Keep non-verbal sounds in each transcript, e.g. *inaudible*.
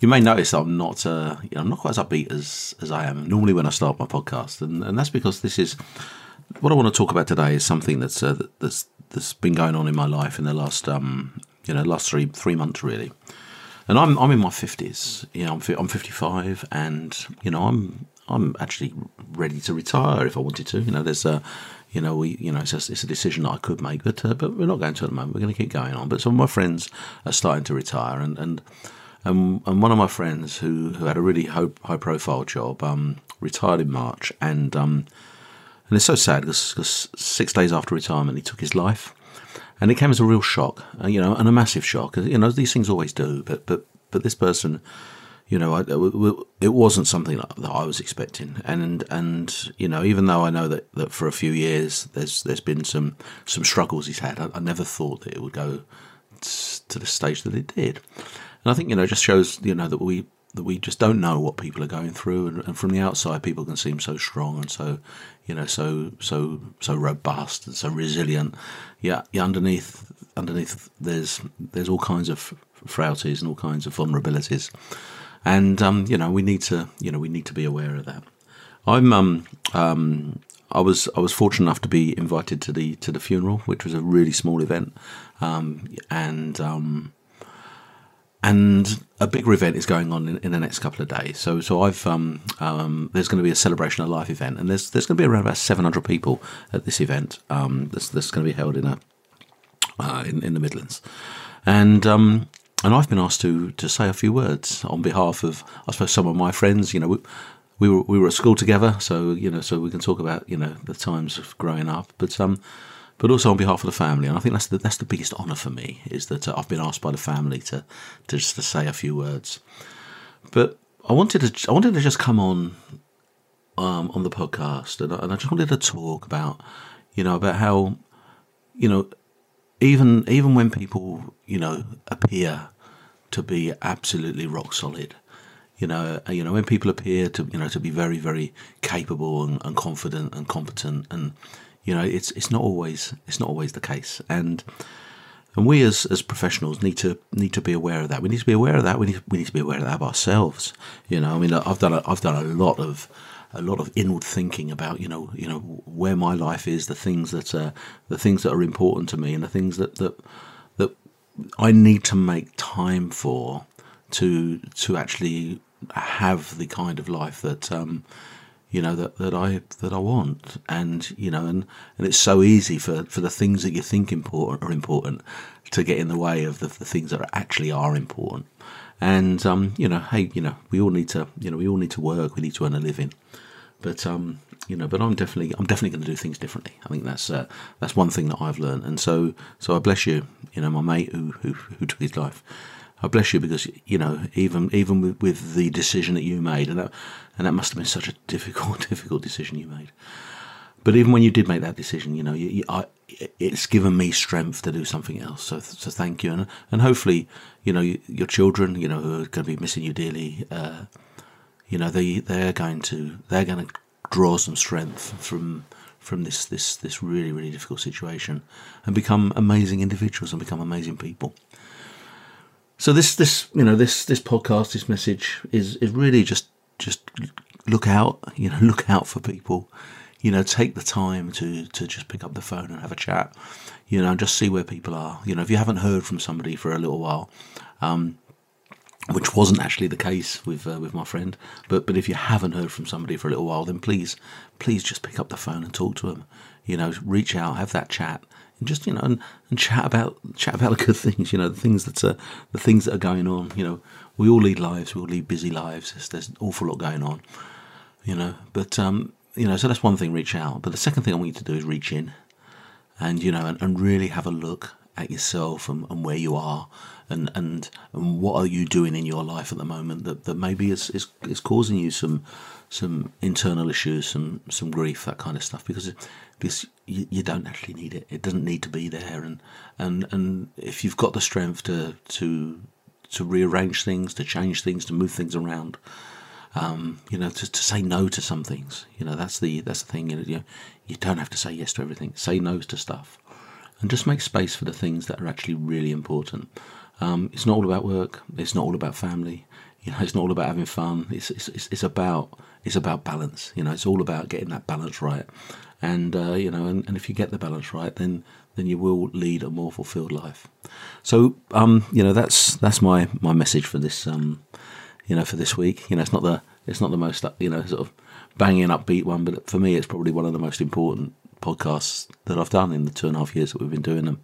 You may notice I'm not, uh, you know, I'm not quite as upbeat as, as I am normally when I start my podcast, and, and that's because this is what I want to talk about today is something that's uh, that's that's been going on in my life in the last um, you know last three three months really. And I'm I'm in my fifties. You know, I'm I'm 55, and you know I'm I'm actually ready to retire if I wanted to. You know, there's a you know we you know it's a, it's a decision that I could make, but uh, but we're not going to at the moment. We're going to keep going on. But some of my friends are starting to retire, and and and, and one of my friends who, who had a really high, high profile job um, retired in March, and um, and it's so sad because six days after retirement, he took his life. And it came as a real shock, uh, you know, and a massive shock. You know, these things always do. But but but this person, you know, I, it wasn't something that I was expecting. And and you know, even though I know that, that for a few years there's there's been some some struggles he's had, I, I never thought that it would go to the stage that it did. And I think you know, it just shows you know that we that we just don't know what people are going through, and, and, from the outside, people can seem so strong and so, you know, so so so robust and so resilient. Yeah, yeah underneath underneath there's there's all kinds of frailties and all kinds of vulnerabilities, and um, you know we need to you know we need to be aware of that. I'm um um I was I was fortunate enough to be invited to the to the funeral, which was a really small event, um, and um, and a bigger event is going on in, in, the next couple of days. So, so I've um, um, there's going to be a celebration of life event, and there's there's going to be around about 700 people at this event. Um, that's, going to be held in a uh, in, in the Midlands, and um, and I've been asked to to say a few words on behalf of I suppose some of my friends. You know, we, we were we were at school together, so you know, so we can talk about you know the times of growing up, but um but also on behalf of the family. And I think that's the that's the biggest honour for me is that uh, I've been asked by the family to to just to say a few words. But I wanted to I wanted to just come on um, on the podcast, and I, and I just wanted to talk about you know about how you know even even when people you know appear to be absolutely rock solid you know, you know, when people appear to, you know, to be very, very capable and, and confident and competent and, you know, it's it's not always it's not always the case, and and we as as professionals need to need to be aware of that. We need to be aware of that. We need we need to be aware of that of ourselves. You know, I mean, I've done a, I've done a lot of a lot of inward thinking about you know you know where my life is, the things that are the things that are important to me, and the things that that that I need to make time for to to actually have the kind of life that um, you know that, that I that I want, and you know, and, and it's so easy for, for the things that you think important are important to get in the way of the, the things that are actually are important. And um, you know, hey, you know, we all need to, you know, we all need to work. We need to earn a living, but um, you know, but I'm definitely, I'm definitely going to do things differently. I think that's uh, that's one thing that I've learned, and so so I bless you, you know, my mate who who, who took his life. I bless you because you know even even with, with the decision that you made, and that and that must have been such a difficult *laughs* difficult decision you made. But even when you did make that decision, you know, you, you, I, it's given me strength to do something else. So, so thank you, and and hopefully, you know, your children, you know, who are going to be missing you dearly, uh, you know, they they're going to they're going to draw some strength from from this this this really really difficult situation, and become amazing individuals and become amazing people. So this this you know this this podcast this message is is really just just look out you know *laughs* look out for people. You know take the time to to just pick up the phone and have a chat. You know just see where people are. You know if you haven't heard from somebody for a little while um, which wasn't actually the case with uh, with my friend but but if you haven't heard from somebody for a little while then please please just pick up the phone and talk to them. You know reach out have that chat and just you know and, and chat about chat about the *laughs* good things you know the things that are the things that are going on you know. We all lead lives we all lead busy lives. There's, there's an awful lot going on you know. But um you know so that's one thing reach out. But the second thing i want you to do is reach in and you know and, and really have a look at yourself and, and where you are and, and and what are you doing in your life at the moment that, that maybe is, is, is causing you some some internal issues, some some grief, that kind of stuff, because because you, you don't actually need it. It doesn't need to be there, and and and if you've got the strength to to to rearrange things, to change things, to move things around, um, you know, to, to say no to some things. You know, that's the that's the thing. You know, you don't have to say yes to everything. Say no to stuff, and just make space for the things that are actually really important. Um, it's not all about work. It's not all about family. You know, it's not all about having fun. It's it's it's about it's about balance. You know, it's all about getting that balance right. And uh, you know, and, and if you get the balance right, then then you will lead a more fulfilled life. So, um, you know, that's that's my my message for this um, you know, for this week. You know, it's not the it's not the most you know sort of banging upbeat one, but for me, it's probably one of the most important podcasts that I've done in the two and a half years that we've been doing them,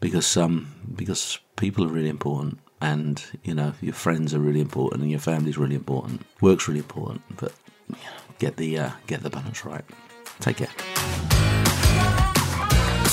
because um because people are really important and you know your friends are really important and your family's really important. Work's really important but get the uh, get the balance right. Take care